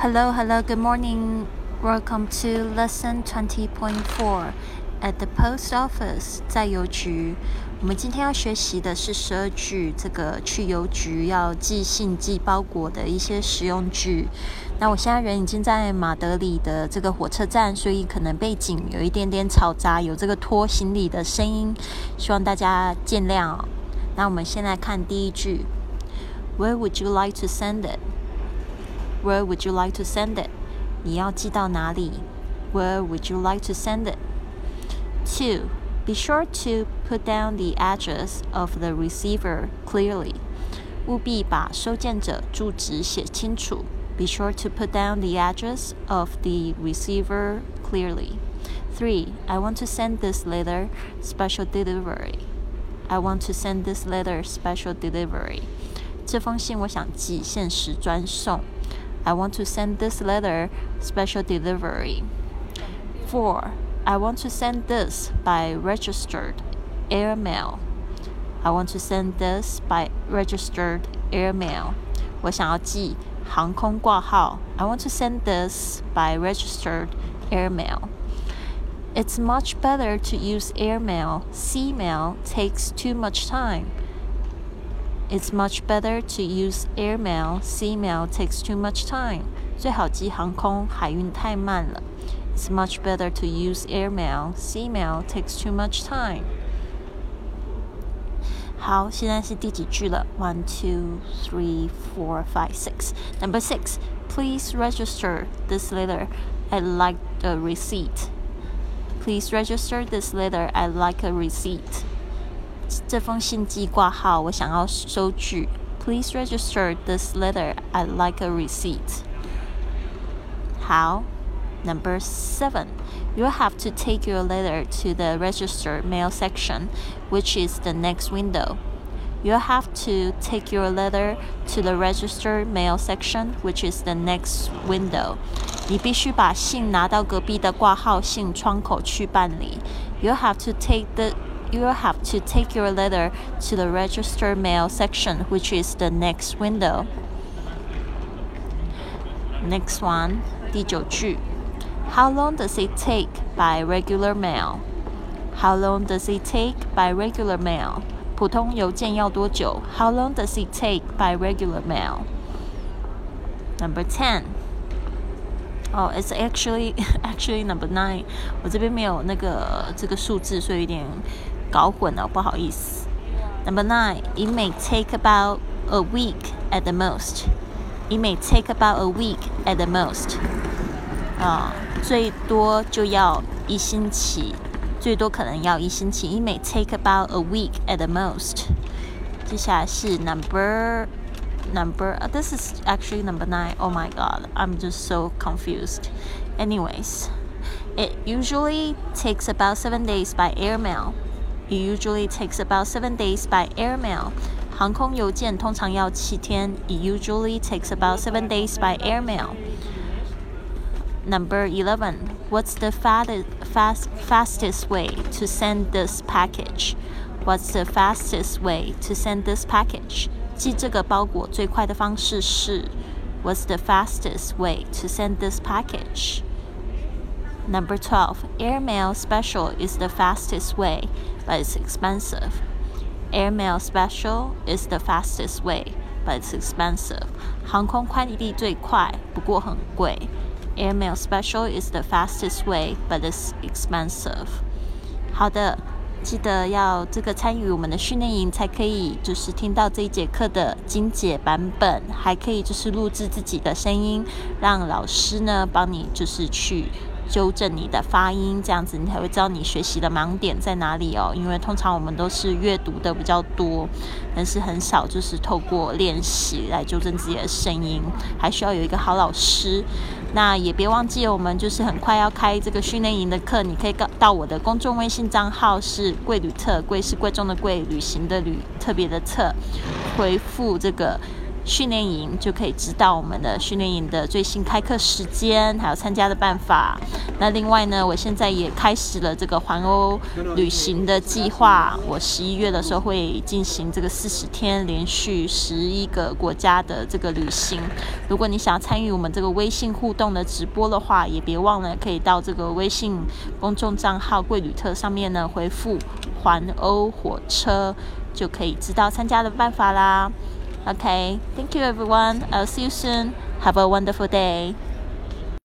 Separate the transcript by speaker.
Speaker 1: Hello, hello, good morning. Welcome to lesson 20.4 at the post office 在邮局。我们今天要学习的是十二句这个去邮局要寄信寄包裹的一些实用句。那我现在人已经在马德里的这个火车站，所以可能背景有一点点嘈杂，有这个拖行李的声音，希望大家见谅。那我们先来看第一句：Where would you like to send it? Where would you like to send it? 你要寄到哪里？Where would you like to send it? Two, be sure to put down the address of the receiver clearly. 务必把收件者住址写清楚。Be sure to put down the address of the receiver clearly. Three, I want to send this letter special delivery. I want to send this letter special delivery. 这封信我想寄限时专送。 I want to send this letter special delivery. 4. I want to send this by registered airmail. I want to send this by registered airmail. 我想要寄航空挂号。I want to send this by registered airmail. It's much better to use airmail. Sea mail takes too much time. It's much better to use airmail. Sea mail takes too much time. 最好寄航空，海运太慢了。It's much better to use airmail. Sea mail takes too much time. 好，现在是第几句了？One, two, three, four, five, six. Number six. Please register this letter. I'd like a receipt. Please register this letter. I'd like a receipt. 这封信寄挂号，我想要收据。Please register this letter. I'd like a receipt. 好，Number seven. You have to take your letter to the registered mail section, which is the next window. You have to take your letter to the registered mail section, which is the next window. 你必须把信拿到隔壁的挂号信窗口去办理。You have to take the you will have to take your letter to the registered mail section, which is the next window. Next one, 第九句. How long does it take by regular mail? How long does it take by regular mail? 普通邮件要多久? How long does it take by regular mail? Number 10. Oh, it's actually actually number nine. 我这边没有那个这个数字，所以有点 搞混了，不好意思。Number nine, it may take about a week at the most. It may take about a week at the most. 啊，最多就要一星期，最多可能要一星期。It may take about a week at the most. 接下来是 number number. Uh, this is actually number nine. Oh my god, I'm just so confused. Anyways, it usually takes about seven days by airmail. It usually takes about seven days by airmail. 航空邮件通常要七天。It usually takes about seven days by airmail. Number eleven. What's the fastest fast, fastest way to send this package? What's the fastest way to send this package? 寄这个包裹最快的方式是 What's the fastest way to send this package? Number 12. Airmail special is the fastest way, But it's expensive. Airmail special is the fastest way, but it's expensive. 航空快递最快，不过很贵。Airmail special is the fastest way, but it's expensive. 好的，记得要这个参与我们的训练营，才可以就是听到这一节课的精简版本，还可以就是录制自己的声音，让老师呢帮你就是去。纠正你的发音，这样子你才会知道你学习的盲点在哪里哦。因为通常我们都是阅读的比较多，但是很少就是透过练习来纠正自己的声音，还需要有一个好老师。那也别忘记，我们就是很快要开这个训练营的课，你可以告到我的公众微信账号是贵旅特，贵是贵重的贵，旅行的旅，特别的特，回复这个。训练营，就可以知道我们的训练营的最新开课时间，还有参加的办法。那另外呢，我现在也开始了这个环欧旅行的计划。我十一月的时候会进行这个四十天连续十一个国家的这个旅行。如果你想要参与我们这个微信互动的直播的话，也别忘了可以到这个微信公众账号“贵旅特”上面呢回复“环欧火车”，就可以知道参加的办法啦。OK，Thank you everyone. I'll see you soon. Have a wonderful day.